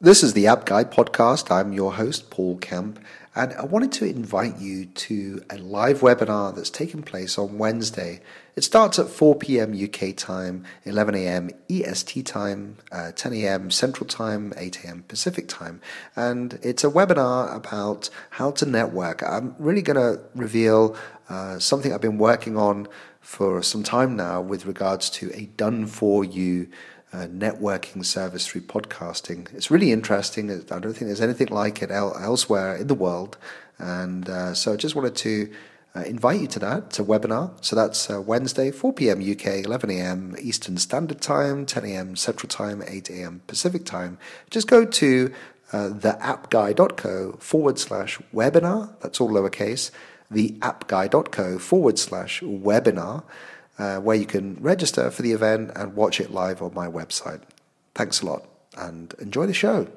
This is the App Guy podcast. I'm your host, Paul Kemp, and I wanted to invite you to a live webinar that's taking place on Wednesday. It starts at 4 p.m. UK time, 11 a.m. EST time, uh, 10 a.m. Central time, 8 a.m. Pacific time, and it's a webinar about how to network. I'm really going to reveal uh, something I've been working on for some time now with regards to a done for you uh, networking service through podcasting. It's really interesting. I don't think there's anything like it el- elsewhere in the world. And uh, so I just wanted to uh, invite you to that, to webinar. So that's uh, Wednesday, 4 p.m. UK, 11 a.m. Eastern Standard Time, 10 a.m. Central Time, 8 a.m. Pacific Time. Just go to uh, theappguy.co forward slash webinar. That's all lowercase. Theappguy.co forward slash webinar uh, where you can register for the event and watch it live on my website. Thanks a lot and enjoy the show.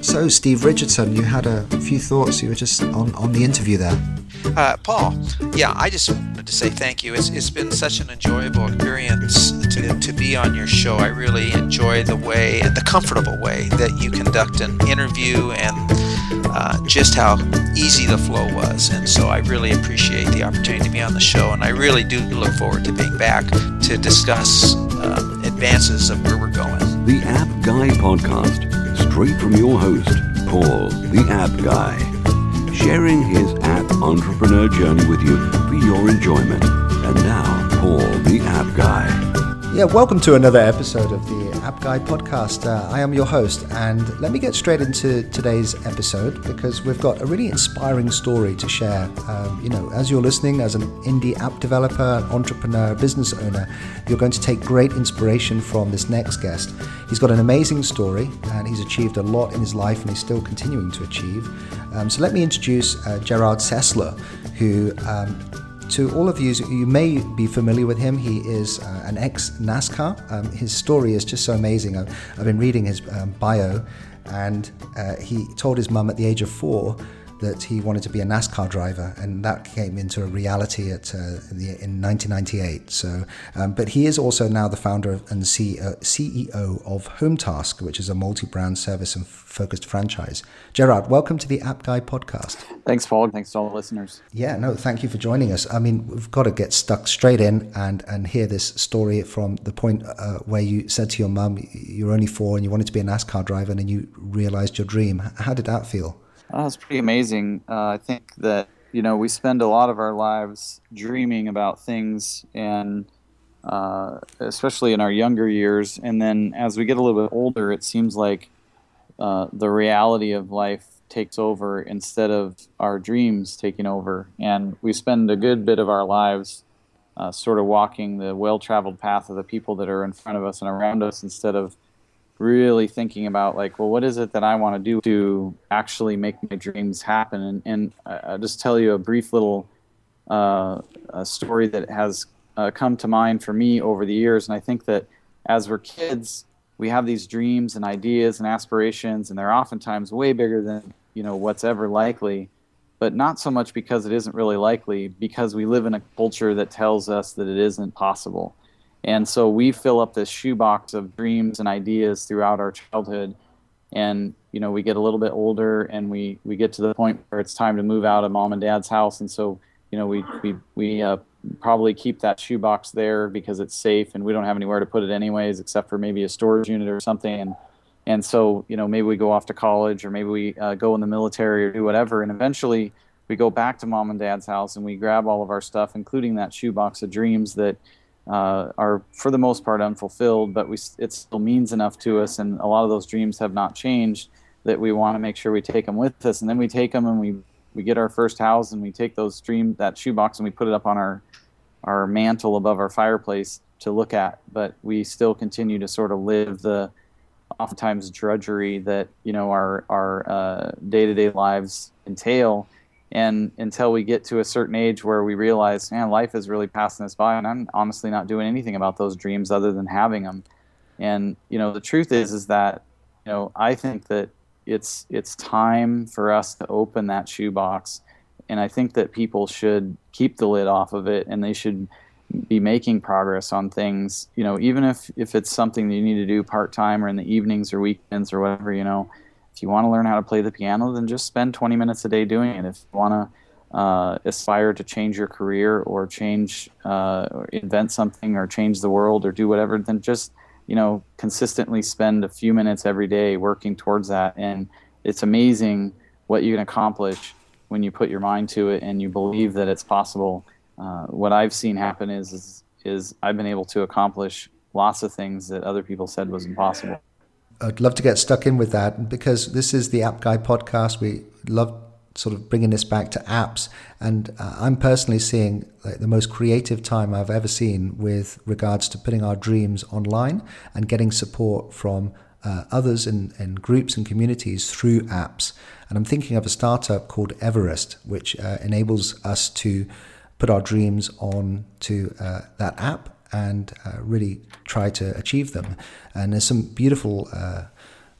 So, Steve Richardson, you had a few thoughts. You were just on, on the interview there. Uh, Paul, yeah, I just wanted to say thank you. It's, it's been such an enjoyable experience to, to be on your show. I really enjoy the way, and the comfortable way that you conduct an interview and uh, just how easy the flow was. And so I really appreciate the opportunity to be on the show. And I really do look forward to being back to discuss uh, advances of where we're going. The App Guy Podcast, straight from your host, Paul, the App Guy, sharing his app entrepreneur journey with you for your enjoyment. And now, Paul, the App Guy. Yeah, welcome to another episode of the App Guy podcast. Uh, I am your host, and let me get straight into today's episode because we've got a really inspiring story to share. Um, you know, as you're listening, as an indie app developer, entrepreneur, business owner, you're going to take great inspiration from this next guest. He's got an amazing story, and he's achieved a lot in his life, and he's still continuing to achieve. Um, so let me introduce uh, Jerrod Sessler, who um, to all of you, you may be familiar with him. He is uh, an ex NASCAR. Um, his story is just so amazing. I've, I've been reading his um, bio, and uh, he told his mum at the age of four that he wanted to be a NASCAR driver, and that came into a reality at uh, the, in 1998. So, um, but he is also now the founder and CEO, CEO of HomeTask, which is a multi-brand service and focused franchise. Jerrod, welcome to the App Guy podcast. Thanks, Paul. Thanks to all the listeners. Yeah, no, thank you for joining us. I mean, we've got to get stuck straight in and and hear this story from the point uh, where you said to your mum you're only four and you wanted to be a NASCAR driver, and then you realized your dream. How did that feel? Oh, it's pretty amazing. Uh, I think that you know we spend a lot of our lives dreaming about things, and uh, especially in our younger years, and then as we get a little bit older, it seems like uh, the reality of life takes over instead of our dreams taking over, and we spend a good bit of our lives. Uh, sort of walking the well-traveled path of the people that are in front of us and around us instead of really thinking about like well what is it that i want to do to actually make my dreams happen? And, and i'll just tell you a brief little uh, a story that has uh, come to mind for me over the years. And i think that as we're kids we have these dreams and ideas and aspirations and they're oftentimes way bigger than you know what's ever likely. But not so much because it isn't really likely because we live in a culture that tells us that it isn't possible and so we fill up this shoebox of dreams and ideas throughout our childhood. And, you know, we get a little bit older and we, we get to the point where it's time to move out of mom and dad's house. And so, you know, we, we, we uh, probably keep that shoebox there because it's safe and we don't have anywhere to put it anyways, except for maybe a storage unit or something. And, and so, you know, maybe we go off to college or maybe we uh, go in the military or do whatever. And eventually we go back to mom and dad's house and we grab all of our stuff, including that shoebox of dreams that, uh, are for the most part unfulfilled, but we it still means enough to us, and a lot of those dreams have not changed. That we want to make sure we take them with us, and then we take them and we we get our first house, and we take those dream that shoebox and we put it up on our our mantle above our fireplace to look at. But we still continue to sort of live the oftentimes drudgery that you know our our day to day lives entail and until we get to a certain age where we realize man life is really passing us by and i'm honestly not doing anything about those dreams other than having them and you know the truth is is that you know i think that it's it's time for us to open that shoebox and i think that people should keep the lid off of it and they should be making progress on things. You know, even if if it's something that you need to do part time or in the evenings or weekends or whatever. You know, if you want to learn how to play the piano, then just spend 20 minutes a day doing it. If you want to uh, aspire to change your career or change, uh, or invent something or change the world or do whatever, then just you know consistently spend a few minutes every day working towards that. And it's amazing what you can accomplish when you put your mind to it and you believe that it's possible. Uh, what I've seen happen is, is is I've been able to accomplish lots of things that other people said was impossible. I'd love to get stuck in with that because this is the App Guy podcast. We love sort of bringing this back to apps, and uh, I'm personally seeing like, the most creative time I've ever seen with regards to putting our dreams online and getting support from uh, others in, in groups and communities through apps. And I'm thinking of a startup called Everest, which uh, enables us to put our dreams on to uh, that app and uh, really try to achieve them. And there's some beautiful, uh,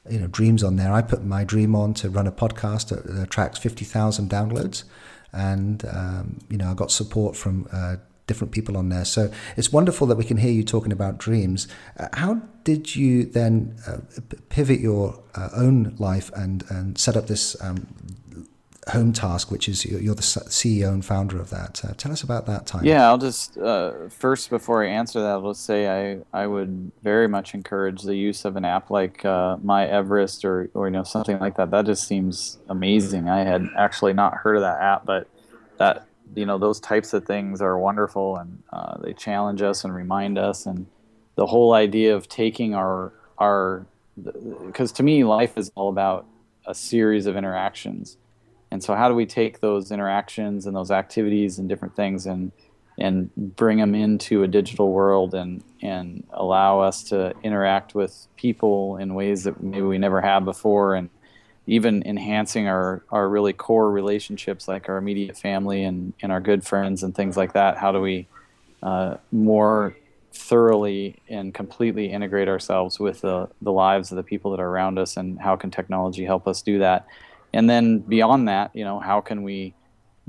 you know, dreams on there. I put my dream on to run a podcast that attracts 50,000 downloads, and um, you know, I got support from uh, different people on there. So it's wonderful that we can hear you talking about dreams. Uh, how did you then uh, pivot your uh, own life and and set up this um, home task, which is you're the CEO and founder of that. Uh, tell us about that time. Yeah, I'll just uh, first before I answer that, let's say I I would very much encourage the use of an app like uh, My Everest or or you know something like that. That just seems amazing. I had actually not heard of that app, but that you know those types of things are wonderful and uh, they challenge us and remind us and the whole idea of taking our our because to me life is all about a series of interactions and so, how do we take those interactions and those activities and different things and and bring them into a digital world and and allow us to interact with people in ways that maybe we never have before? And even enhancing our, our really core relationships like our immediate family and, and our good friends and things like that how do we uh, more thoroughly and completely integrate ourselves with the, the lives of the people that are around us? And how can technology help us do that and then beyond that, you know, how can we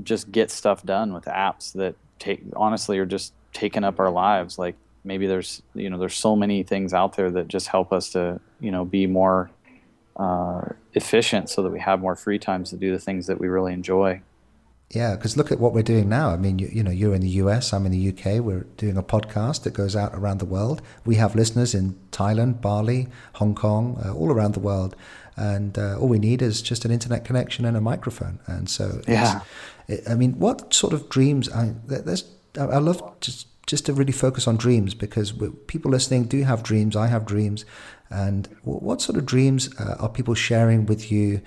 just get stuff done with apps that take honestly are just taking up our lives? Like maybe there's you know there's so many things out there that just help us to you know be more uh, efficient so that we have more free times to do the things that we really enjoy. Yeah, because look at what we're doing now. I mean, you, you know, you're in the US, I'm in the UK. We're doing a podcast that goes out around the world. We have listeners in Thailand, Bali, Hong Kong, uh, all around the world and uh, all we need is just an internet connection and a microphone. And so, yeah. It, I mean, what sort of dreams? I, there's, I love just just to really focus on dreams because people listening do have dreams. I have dreams, and what sort of dreams uh, are people sharing with you?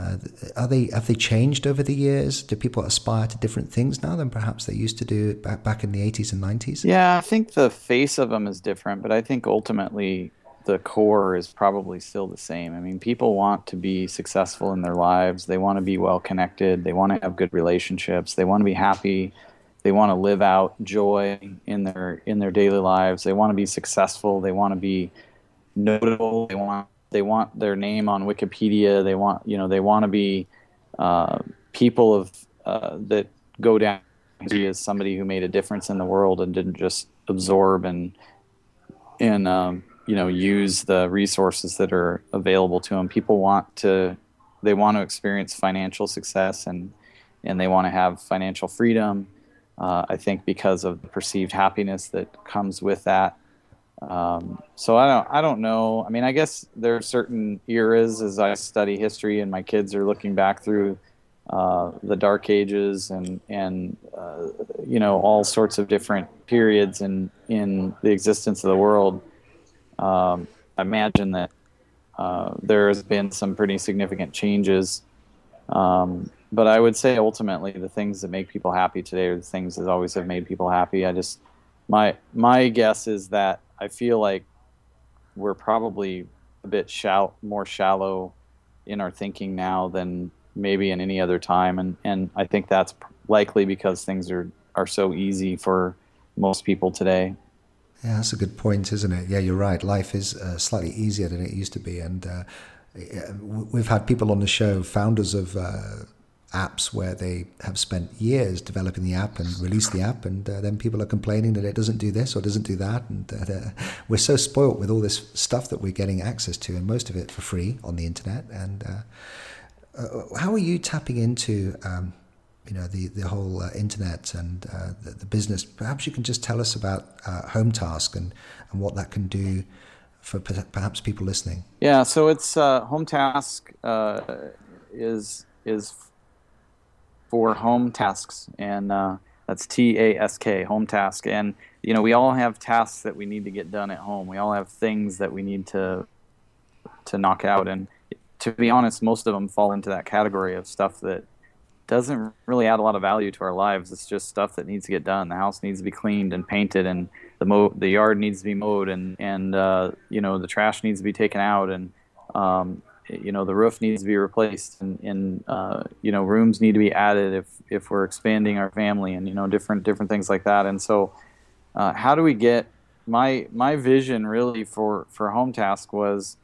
Uh, are they have they changed over the years? Do people aspire to different things now than perhaps they used to do back back in the 80s and 90s? Yeah, I think the face of them is different, but I think ultimately the core is probably still the same. I mean, people want to be successful in their lives. They want to be well connected. They want to have good relationships. They want to be happy. They want to live out joy in their in their daily lives. They want to be successful. They want to be notable. They want they want their name on Wikipedia. They want you know they want to be uh, people of uh, that go down as somebody who made a difference in the world and didn't just absorb and and um, you know use the resources that are available to them people want to they want to experience financial success and and they want to have financial freedom uh, i think because of the perceived happiness that comes with that um, so i don't i don't know i mean i guess there are certain eras as i study history and my kids are looking back through uh, the dark ages and and uh, you know all sorts of different periods in in the existence of the world um, I imagine that uh, there has been some pretty significant changes. Um, but I would say ultimately the things that make people happy today are the things that always have made people happy. I just my my guess is that I feel like we're probably a bit shallow, more shallow in our thinking now than maybe in any other time, and and I think that's likely because things are are so easy for most people today. Yeah, that's a good point, isn't it? Yeah, you're right. Life is uh, slightly easier than it used to be, and uh, we've had people on the show, founders of uh, apps where they have spent years developing the app and release the app, and uh, then people are complaining that it doesn't do this or doesn't do that. And uh, we're so spoilt with all this stuff that we're getting access to, and most of it for free on the internet. And uh, uh how are you tapping into? Um, you know the the whole uh, internet and uh, the, the, business. Perhaps you can just tell us about Home Task and and what that can do for perhaps people listening. Yeah, so it's Home Task is is for home tasks, and uh, that's T A S K, home task. And you know, we all have tasks that we need to get done at home. We all have things that we need to to knock out, and to be honest, most of them fall into that category of stuff that doesn't really add a lot of value to our lives. It's just stuff that needs to get done. The house needs to be cleaned and painted, and the mo- the yard needs to be mowed, and and uh, you know the trash needs to be taken out, and um, you know the roof needs to be replaced and, and uh, you know rooms need to be added if if we're expanding our family and you know different different things like that. And so uh, how do we get my my vision really for for home task was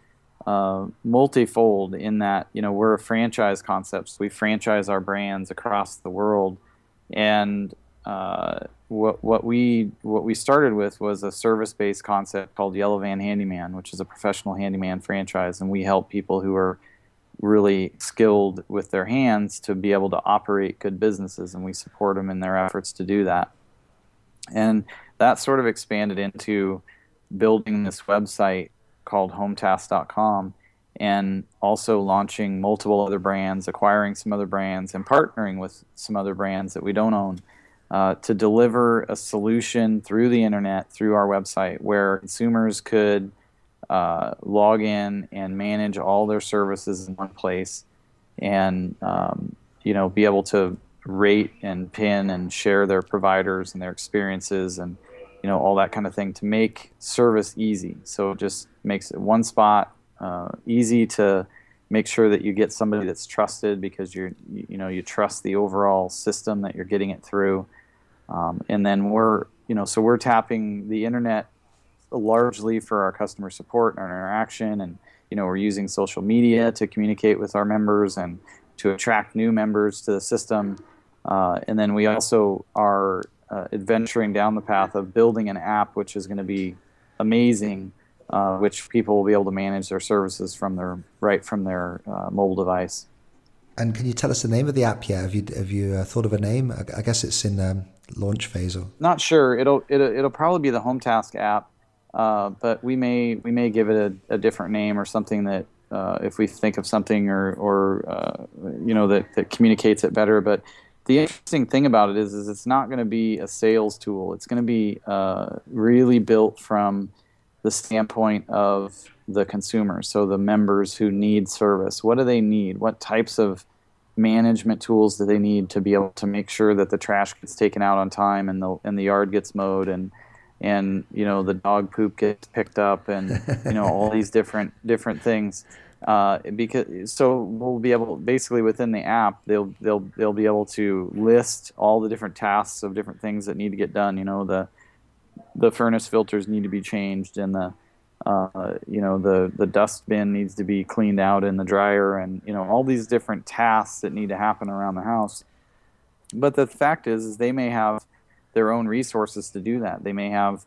uh, multifold in that you know we're a franchise concept. So we franchise our brands across the world. And uh, what what we what we started with was a service based concept called Yellow Van Handyman, which is a professional handyman franchise, and we help people who are really skilled with their hands to be able to operate good businesses, and we support them in their efforts to do that. And that sort of expanded into building this website called hometask.com and also launching multiple other brands, acquiring some other brands, and partnering with some other brands that we don't own uh, to deliver a solution through the internet, through our website, where consumers could uh, log in and manage all their services in one place, and um, you know be able to rate and pin and share their providers and their experiences and you know all that kind of thing to make service easy. So it just makes it one spot uh, easy to make sure that you get somebody that's trusted because you're you know you trust the overall system that you're getting it through um, and then we're, you know, so we're tapping the internet largely for our customer support and our interaction. And, you know, we're using social media to communicate with our members and to attract new members to the system. Uh, and then we also are uh, adventuring down the path of building an app, which is going to be amazing, uh, which people will be able to manage their services from their right from their uh, mobile device. And can you tell us the name of the app yet? Have you have you uh, thought of a name? I, guess it's in um, launch phase or not sure. It'll it'll, it'll probably be the home task app uh, but we may we may give it a, a different name or something that uh, if we think of something or or uh, you know that, that communicates it better. But the interesting thing about it is is it's not going to be a sales tool. It's going to be uh, really built from the standpoint of the consumer. So the members who need service what do they need? What types of management tools that they need to be able to make sure that the trash gets taken out on time and the and the yard gets mowed and and you know the dog poop gets picked up and you know all these different different things. Uh, because so we'll be able basically within the app they'll they'll they'll be able to list all the different tasks of different things that need to get done you know the the furnace filters need to be changed and the uh, you know the the dust bin needs to be cleaned out in the dryer and you know all these different tasks that need to happen around the house. But the fact is is they may have their own resources to do that. They may have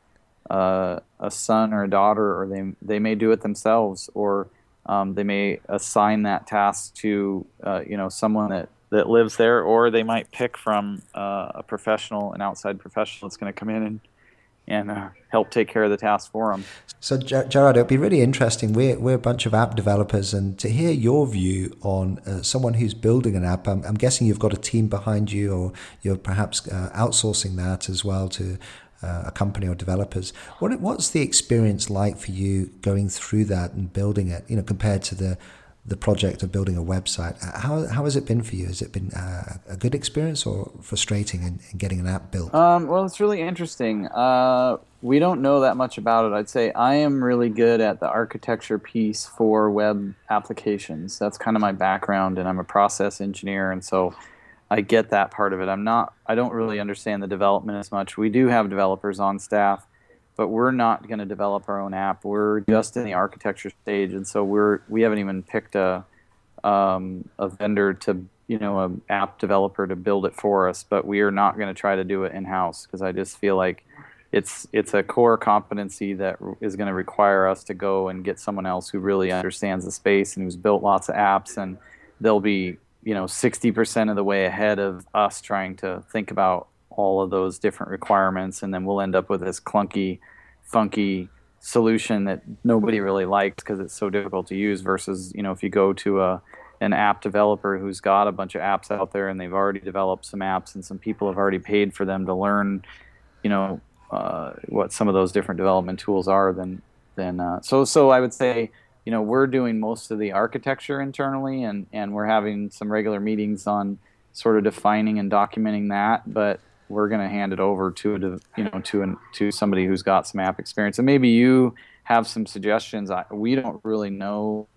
uh, a son or a daughter or they they may do it themselves or um, they may assign that task to uh, you know someone that that lives there or they might pick from uh, a professional an outside professional that's going to come in and and uh, help take care of the task for them. So, Jerrod, it'd be really interesting. We're, we're a bunch of app developers, and to hear your view on uh, someone who's building an app, I'm, I'm, guessing you've got a team behind you, or you're perhaps uh, outsourcing that as well to uh, a company or developers. What, what's the experience like for you going through that and building it, you know, compared to the the project of building a website. Uh, how, how has it been for you? Has it been uh, a good experience or frustrating in, in getting an app built? Um, well, it's really interesting. Uh, we don't know that much about it. I'd say I am really good at the architecture piece for web applications. That's kind of my background, and I'm a process engineer, and so I get that part of it. I'm not. I don't really understand the development as much. We do have developers on staff but we're not going to develop our own app. We're just in the architecture stage, and so we're we haven't even picked a um, a vendor to you know an app developer to build it for us, but we are not going to try to do it in house because I just feel like it's it's a core competency that is going to require us to go and get someone else who really understands the space and who's built lots of apps and they'll be you know 60% of the way ahead of us trying to think about all of those different requirements and then we'll end up with this clunky funky solution that nobody really likes because it's so difficult to use versus you know if you go to a an app developer who's got a bunch of apps out there and they've already developed some apps and some people have already paid for them to learn you know uh, what some of those different development tools are then then uh, so so I would say you know we're doing most of the architecture internally and and we're having some regular meetings on sort of defining and documenting that but we're going to hand it over to a you know to an, to somebody who's got some app experience. And maybe you have some suggestions. I, we don't really know.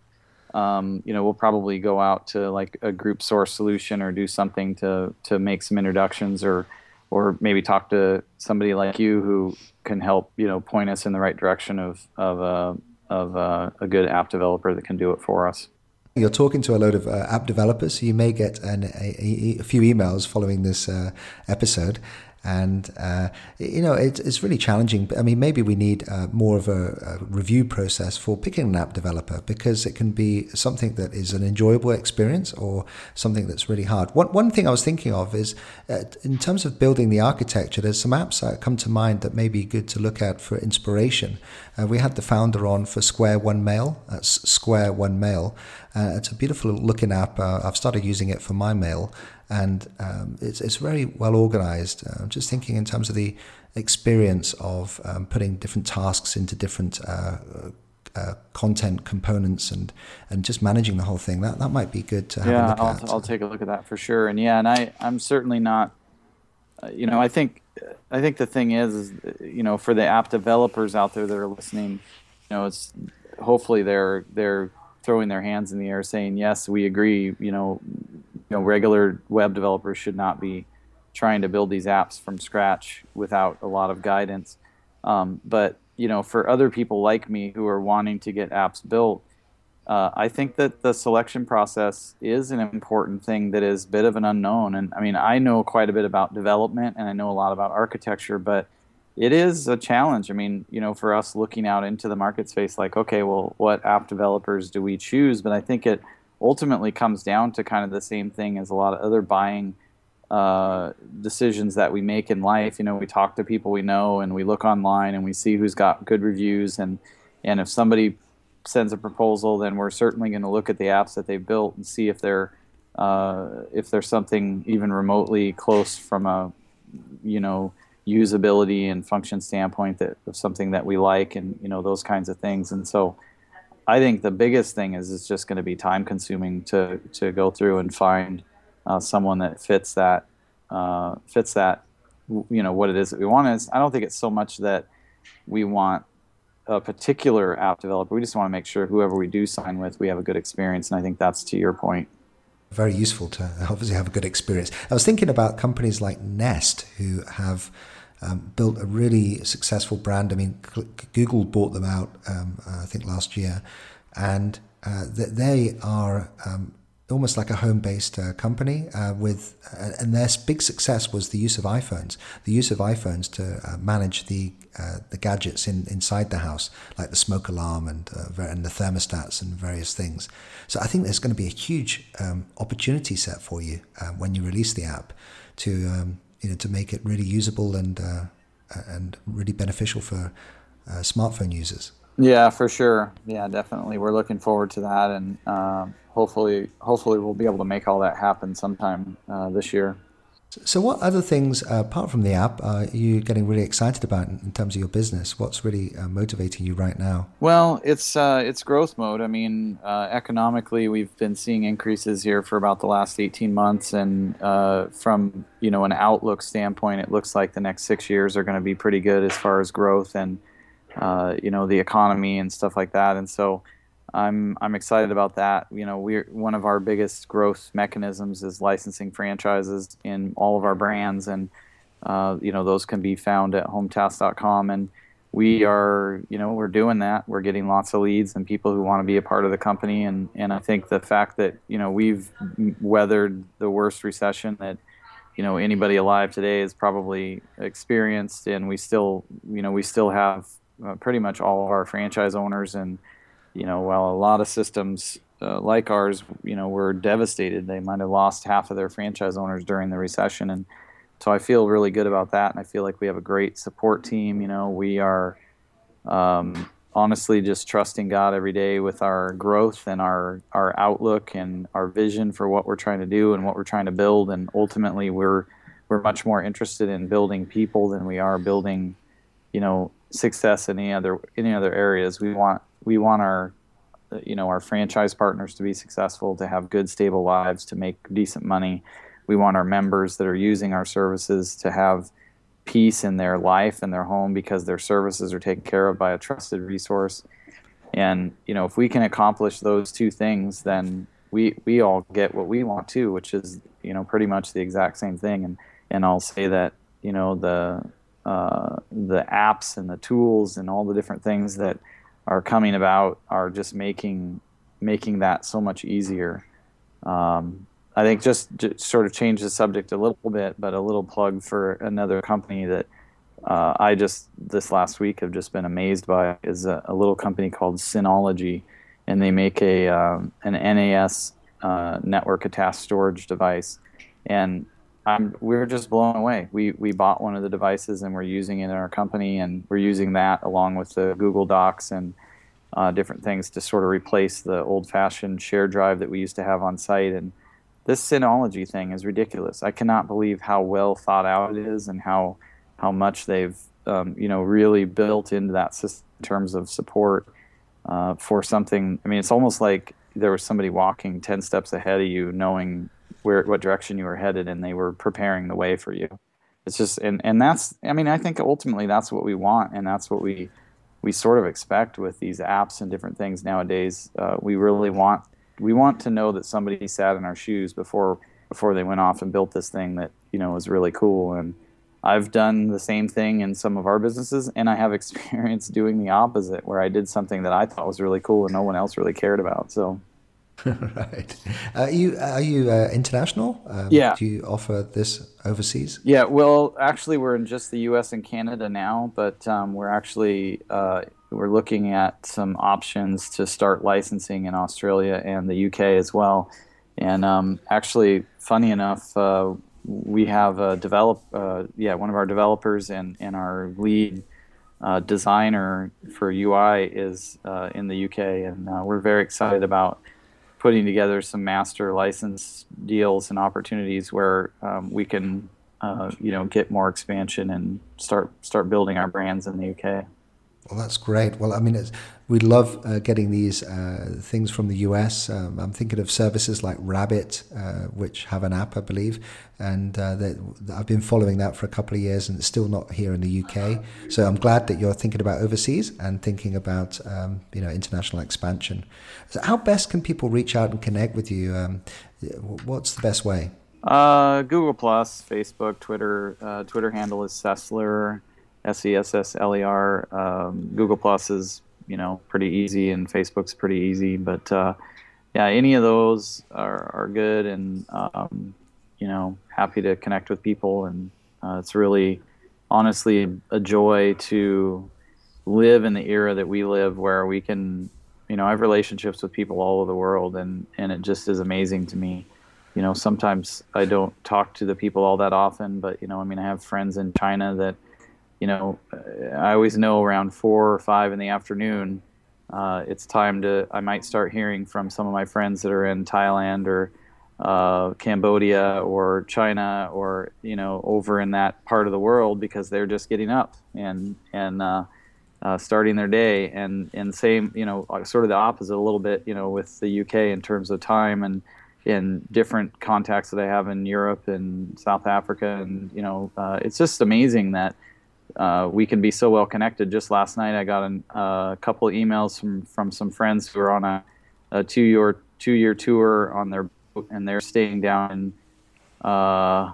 Um, you know we'll probably go out to like a group source solution or do something to to make some introductions or or maybe talk to somebody like you who can help you know point us in the right direction of of uh, of uh, a good app developer that can do it for us. You're talking to a load of uh, app developers, so you may get an, a, a, few emails following this uh, episode, and uh, you know it, it's really challenging. I mean, maybe we need uh, more of a, a, review process for picking an app developer because it can be something that is an enjoyable experience or something that's really hard. One one thing I was thinking of is uh, in terms of building the architecture. There's some apps that come to mind that may be good to look at for inspiration. Uh, we had the founder on for Square One Mail. That's Square One Mail. Uh, it's a beautiful looking app. Uh, I've started using it for my mail and um, it's, it's very well organized. Uh, just thinking in terms of the experience of um, putting different tasks into different uh, uh, content components and and just managing the whole thing. That that might be good to have yeah, a look I'll, at. I'll take a look at that for sure. And yeah, and I I'm certainly not. Uh, you know, I think I think the thing is, is, you know, for the app developers out there that are listening, you know, it's hopefully they're they're throwing their hands in the air saying yes, we agree. You know, know, regular web developers should not be trying to build these apps from scratch without a lot of guidance. Um, but you know, for other people like me who are wanting to get apps built, uh, I think that the selection process is an important thing that is a bit of an unknown. And I mean, I know quite a bit about development and I know a lot about architecture, but it is a challenge. I mean, you know, for us looking out into the market space, like, okay, well, what app developers do we choose? But I think it ultimately comes down to kind of the same thing as a lot of other buying uh, decisions that we make in life. You know, we talk to people we know and we look online and we see who's got good reviews and and if somebody sends a proposal, then we're certainly going to look at the apps that they've built and see if they're uh, if there's something even remotely close from a you know usability and function standpoint that of something that we like and you know those kinds of things and so I think the biggest thing is it's just going to be time consuming to to go through and find uh, someone that fits that uh, fits that you know what it is that we want. Is I don't think it's so much that we want a particular app developer. We just want to make sure whoever we do sign with we have a good experience. And I think that's to your point. Very useful to obviously have a good experience. I was thinking about companies like Nest who have um, built a really successful brand. I mean, Google bought them out, um, uh, I think, last year, and uh, they are um, almost like a home-based uh, company uh, with, uh, and their big success was the use of iPhones, the use of iPhones to uh, manage the the gadgets in, inside the house, like the smoke alarm and and the thermostats and various things. So I think there's going to be a huge um, opportunity set for you when you release the app to um, you know, to make it really usable and uh, and really beneficial for uh, smartphone users. Yeah, for sure. Yeah, definitely. We're looking forward to that, and um, hopefully, hopefully, we'll be able to make all that happen sometime uh, this year. So, what other things, uh, apart from the app, are you getting really excited about in, terms of your business? What's really uh, motivating you right now? Well, it's uh, it's growth mode. I mean, uh, economically, we've been seeing increases here for about the last 18 months, and from you know an outlook standpoint, it looks like the next six years are going to be pretty good as far as growth and you know the economy and stuff like that. And so, I'm I'm excited about that. You know, we're one of our biggest growth mechanisms is licensing franchises in all of our brands, and uh, you know those can be found at hometask.com. And we are, you know, we're doing that. We're getting lots of leads and people who want to be a part of the company. And, and I think the fact that, you know, we've weathered the worst recession that, you know, anybody alive today has probably experienced. And we still, you know, we still have uh, pretty much all of our franchise owners. And, you know, while a lot of systems uh, like ours, you know, were devastated, they might have lost half of their franchise owners during the recession. And, so I feel really good about that, and I feel like we have a great support team. You know, we are um, honestly just trusting God every day with our growth and our our outlook and our vision for what we're trying to do and what we're trying to build. And ultimately, we're we're much more interested in building people than we are building, you know, success in any other any other areas. We want we want our you know our franchise partners to be successful, to have good stable lives, to make decent money we want our members that are using our services to have peace in their life and their home because their services are taken care of by a trusted resource. And you know, if we can accomplish those two things, then we we all get what we want too, which is you know pretty much the exact same thing. And and I'll say that you know the uh, the apps and the tools and all the different things that are coming about are just making making that so much easier. Um, I think just, just sort of change the subject a little bit, but a little plug for another company that uh, I just this last week have just been amazed by is a, a little company called Synology, and they make a um, an NAS uh, network attached storage device, and I'm, we're just blown away. We we bought one of the devices and we're using it in our company, and we're using that along with the Google Docs and uh, different things to sort of replace the old-fashioned share drive that we used to have on site and this Synology thing is ridiculous. I cannot believe how well thought out it is and how how much they've um, you know really built into that system in terms of support uh, for something. I mean, it's almost like there was somebody walking ten steps ahead of you, knowing where what direction you were headed, and they were preparing the way for you. It's just and and that's I mean I think ultimately that's what we want and that's what we we sort of expect with these apps and different things nowadays. Uh, we really want we want to know that somebody sat in our shoes before before they went off and built this thing that you know was really cool and I've done the same thing in some of our businesses, and I have experience doing the opposite, where I did something that I thought was really cool and no one else really cared about. So, right. Are you are you uh, international? Um, yeah. Do you offer this overseas? Yeah. Well, actually, we're in just the U.S. and Canada now, but um, we're actually uh, we're looking at some options to start licensing in Australia and the UK as well. And um, actually, funny enough, uh, we have a develop, uh, yeah, one of our developers and, and our lead uh, designer for UI is uh, in the UK, and uh, we're very excited about putting together some master license deals and opportunities where um, we can, uh, you know, get more expansion and start start building our brands in the UK. Well, that's great. Well, I mean, we love uh, getting these uh, things from the US. Um, I'm thinking of services like Rabbit, uh, which have an app, I believe, and uh, I've been following that for a couple of years, and it's still not here in the UK. So I'm glad that you're thinking about overseas and thinking about um, you know international expansion. So how best can people reach out and connect with you? Um, what's the best way? Uh, Google Plus, Facebook, Twitter. Uh, Twitter handle is Sessler. S E S S L E R. Um, Google Plus is you know pretty easy, and Facebook's pretty easy. But uh, yeah, any of those are, are good, and um, you know happy to connect with people, and uh, it's really honestly a joy to live in the era that we live, where we can you know I have relationships with people all over the world, and and it just is amazing to me. You know, sometimes I don't talk to the people all that often, but you know, I mean, I have friends in China that you know, I always know around four or five in the afternoon, uh, it's time to. I might start hearing from some of my friends that are in Thailand or uh, Cambodia or China or you know over in that part of the world because they're just getting up and and uh, uh, starting their day and and same you know sort of the opposite a little bit you know with the UK in terms of time and in different contacts that I have in Europe and South Africa and you know uh, it's just amazing that uh, we can be so well connected. Just last night, I got a uh, couple emails from from some friends who are on a, a two year two year tour on their boat, and they're staying down in. Uh,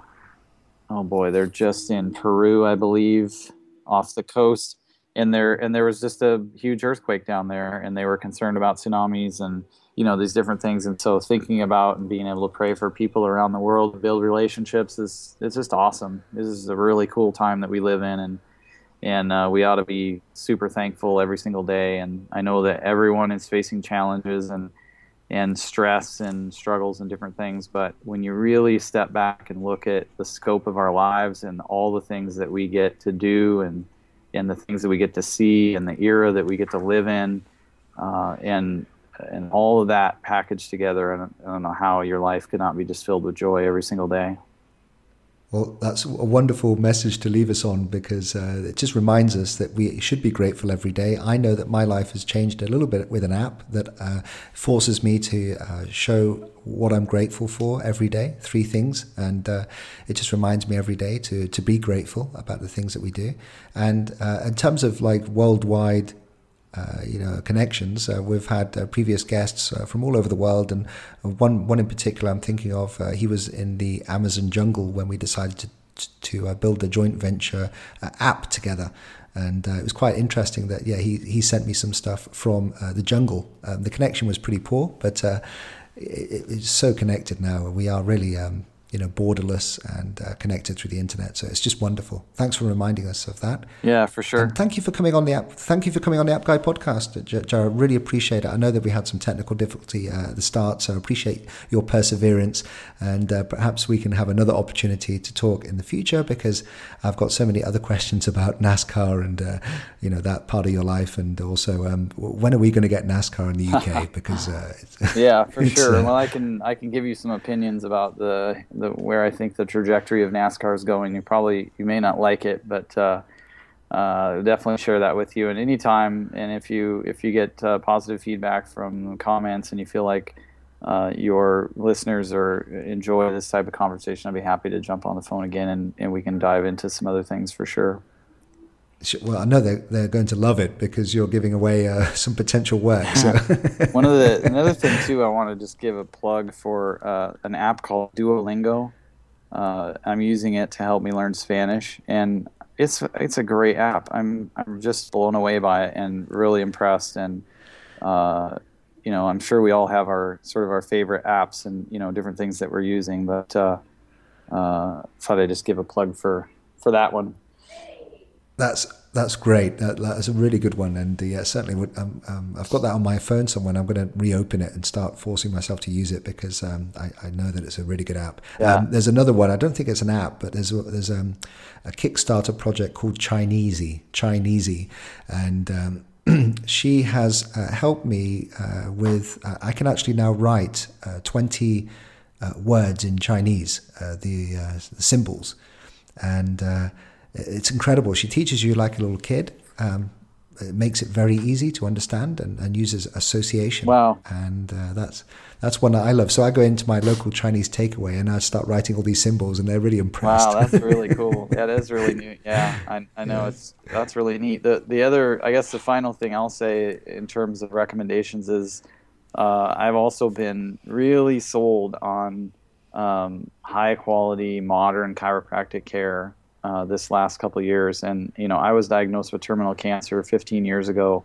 oh boy, they're just in Peru, I believe, off the coast, and there and there was just a huge earthquake down there, and they were concerned about tsunamis and you know these different things. And so thinking about and being able to pray for people around the world, build relationships is it's just awesome. This is a really cool time that we live in, and and uh, we ought to be super thankful every single day. And I know that everyone is facing challenges and and stress and struggles and different things. But when you really step back and look at the scope of our lives and all the things that we get to do and and the things that we get to see and the era that we get to live in, uh, and and all of that packaged together, and I don't know how your life could not be just filled with joy every single day. Well, that's a wonderful message to leave us on because uh, it just reminds us that we should be grateful every day. I know that my life has changed a little bit with an app that uh, forces me to uh, show what I'm grateful for every day, three things. And uh, it just reminds me every day to, to be grateful about the things that we do. And uh, in terms of like worldwide uh, you know connections. Uh, we've had uh, previous guests uh, from all over the world, and one one in particular I'm thinking of. Uh, he was in the Amazon jungle when we decided to to build a joint venture app together. And it was quite interesting that yeah he, he sent me some stuff from the jungle. Um, the connection was pretty poor, but it, it's so connected now. We are really um, you know, borderless and uh, connected through the internet. So it's just wonderful. Thanks for reminding us of that. Yeah, for sure. And thank you for coming on the app. Thank you for coming on the App Guy podcast. I really appreciate it. I know that we had some technical difficulty uh, at the start, so I appreciate your perseverance. And uh, perhaps we can have another opportunity to talk in the future because I've got so many other questions about NASCAR and uh, you know that part of your life, and also um, when are we going to get NASCAR in the UK? Because uh, yeah, for sure. Uh, well, I can I can give you some opinions about the the where I think the trajectory of NASCAR is going. You probably you may not like it, but uh, uh, definitely share that with you. And anytime, and if you if you get uh, positive feedback from comments and you feel like uh, your listeners are enjoy this type of conversation, I'd be happy to jump on the phone again and, and we can dive into some other things for sure. Well, I know they're, they're going to love it because you're giving away uh, some potential work. So. One of the another thing too, I want to just give a plug for uh, an app called Duolingo. Uh, I'm using it to help me learn Spanish, and it's it's a great app. I'm I'm just blown away by it and really impressed. And uh, you know, I'm sure we all have our sort of our favorite apps and you know different things that we're using, but uh, uh, thought I'd just give a plug for for that one. That's that's great. That, that's a really good one, and uh, yeah, certainly would. Um, um, I've got that on my phone somewhere. I'm going to reopen it and start forcing myself to use it because um, I, I, know that it's a really good app. Yeah. Um, there's another one. I don't think it's an app, but there's there's um, a Kickstarter project called Chineasy, Chineasy, and um, she has uh, helped me uh, with. Uh, I can actually now write uh, 20 uh, words in Chinese, the, the, symbols, and it's incredible. She teaches you like a little kid. Um, it makes it very easy to understand and, and uses association. Wow! And uh, that's that's one that I love. So I go into my local Chinese takeaway and I start writing all these symbols, and they're really impressed. Wow, that's really cool. that is really neat. Yeah, I, I know yeah. it's that's really neat. The the other, I guess, the final thing I'll say in terms of recommendations is, uh, I've also been really sold on um, high quality modern chiropractic care uh, this last couple years. And you know, I was diagnosed with terminal cancer 15 years ago,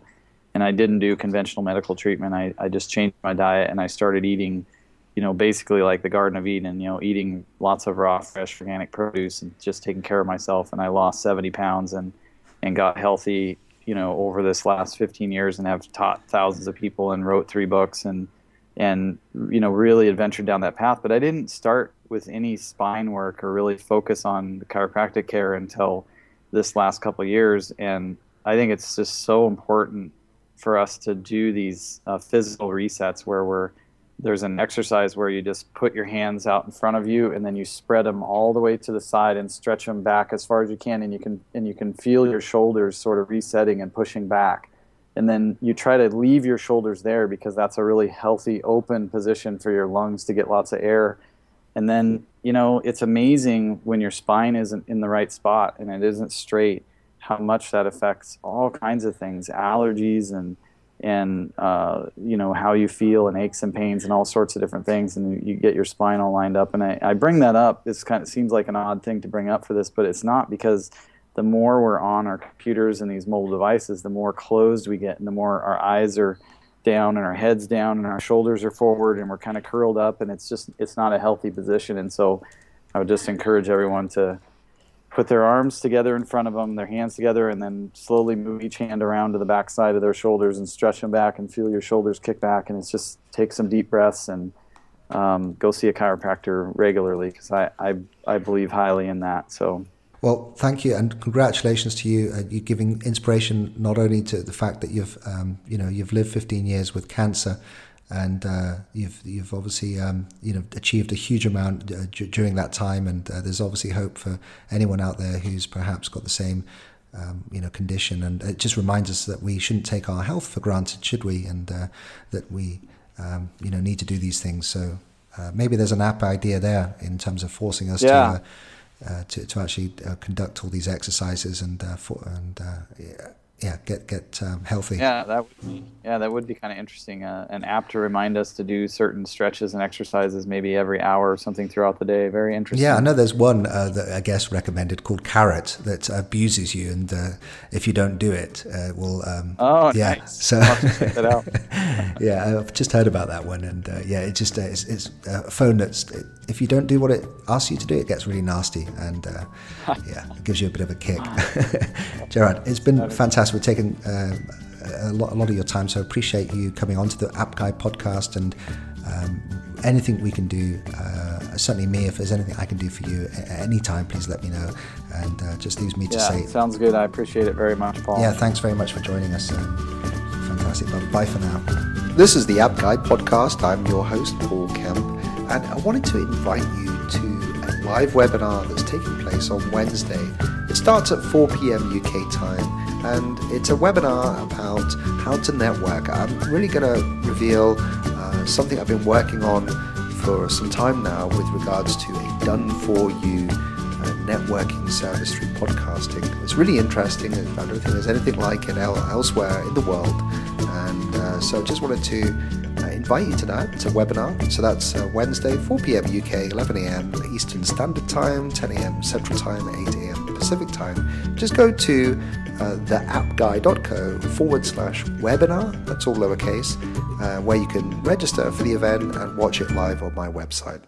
and I didn't do conventional medical treatment. I, I just changed my diet and I started eating, you know, basically like the Garden of Eden. You know, eating lots of raw, fresh, organic produce and just taking care of myself. And I lost 70 pounds and and got healthy. You know, over this last 15 years, and have taught thousands of people and wrote three books and and you know really adventured down that path. But I didn't start with any spine work or really focus on the chiropractic care until this last couple years. And I think it's just so important for us to do these uh, physical resets where we're there's an exercise where you just put your hands out in front of you and then you spread them all the way to the side and stretch them back as far as you can. And you can and you can feel your shoulders sort of resetting and pushing back. And then you try to leave your shoulders there because that's a really healthy open position for your lungs to get lots of air and then, you know, it's amazing when your spine isn't in the right spot and it isn't straight, how much that affects all kinds of things, allergies and and uh, you know how you feel and aches and pains and all sorts of different things. And you get your spine all lined up. And I, I bring that up. This kind of seems like an odd thing to bring up for this but it's not because the more we're on our computers and these mobile devices, the more closed we get, and the more our eyes are down and our heads down and our shoulders are forward and we're kind of curled up, and it's just it's not a healthy position. And so, I would just encourage everyone to put their arms together in front of them, their hands together, and then slowly move each hand around to the back side of their shoulders and stretch them back and feel your shoulders kick back. And it's just take some deep breaths and um, go see a chiropractor regularly because I, I, I believe highly in that. So. Well, thank you, and congratulations to you. Uh, you're giving inspiration not only to the fact that you've, um, you know, you've lived 15 years with cancer, and uh, you've you've obviously um, you know achieved a huge amount uh, d- during that time, and uh, there's obviously hope for anyone out there who's perhaps got the same um, you know condition, and it just reminds us that we shouldn't take our health for granted, should we? And uh, that we um, you know need to do these things. So uh, maybe there's an app idea there in terms of forcing us yeah. to. Uh, to, to actually uh, conduct all these exercises and uh, for, and yeah, get get um, healthy. Yeah, that would be, yeah, that would be kind of interesting. Uh, an app to remind us to do certain stretches and exercises, maybe every hour or something throughout the day. Very interesting. Yeah, I know there's one uh, that I guess recommended called Carrot that abuses you, and uh, if you don't do it, uh, will. Um, oh, yeah. Nice. So yeah, I've just heard about that one, and uh, yeah, it just uh, it's, it's, a phone that's if you don't do what it asks you to do, it gets really nasty, and yeah, it gives you a bit of a kick. Jerrod, it's been fantastic for taking uh, a, lot, a lot of your time. So I appreciate you coming on to the App Guy podcast and um, anything we can do. Uh, certainly, me, if there's anything I can do for you at any time, please let me know. And uh, just leaves me to yeah, say. Sounds good. I appreciate it very much, Paul. Yeah, thanks very much for joining us. Um, fantastic. Bye for now. This is the App Guy podcast. I'm your host, Paul Kemp, and I wanted to invite you to a live webinar that's taking place on Wednesday. It starts at 4 p.m. UK time and it's a webinar about how to network. I'm really going to reveal uh, something I've been working on for some time now with regards to a done for you uh, networking service through podcasting. It's really interesting. I don't think there's anything like it elsewhere in the world. And uh, so I just wanted to uh, invite you to that. It's a webinar. So that's uh, Wednesday, 4 p.m. UK, 11 a.m. Eastern Standard Time, 10 a.m. Central Time, 8 a.m. Pacific Time. Just go to uh, theappguy.co forward slash webinar, that's all lowercase, uh, where you can register for the event and watch it live on my website.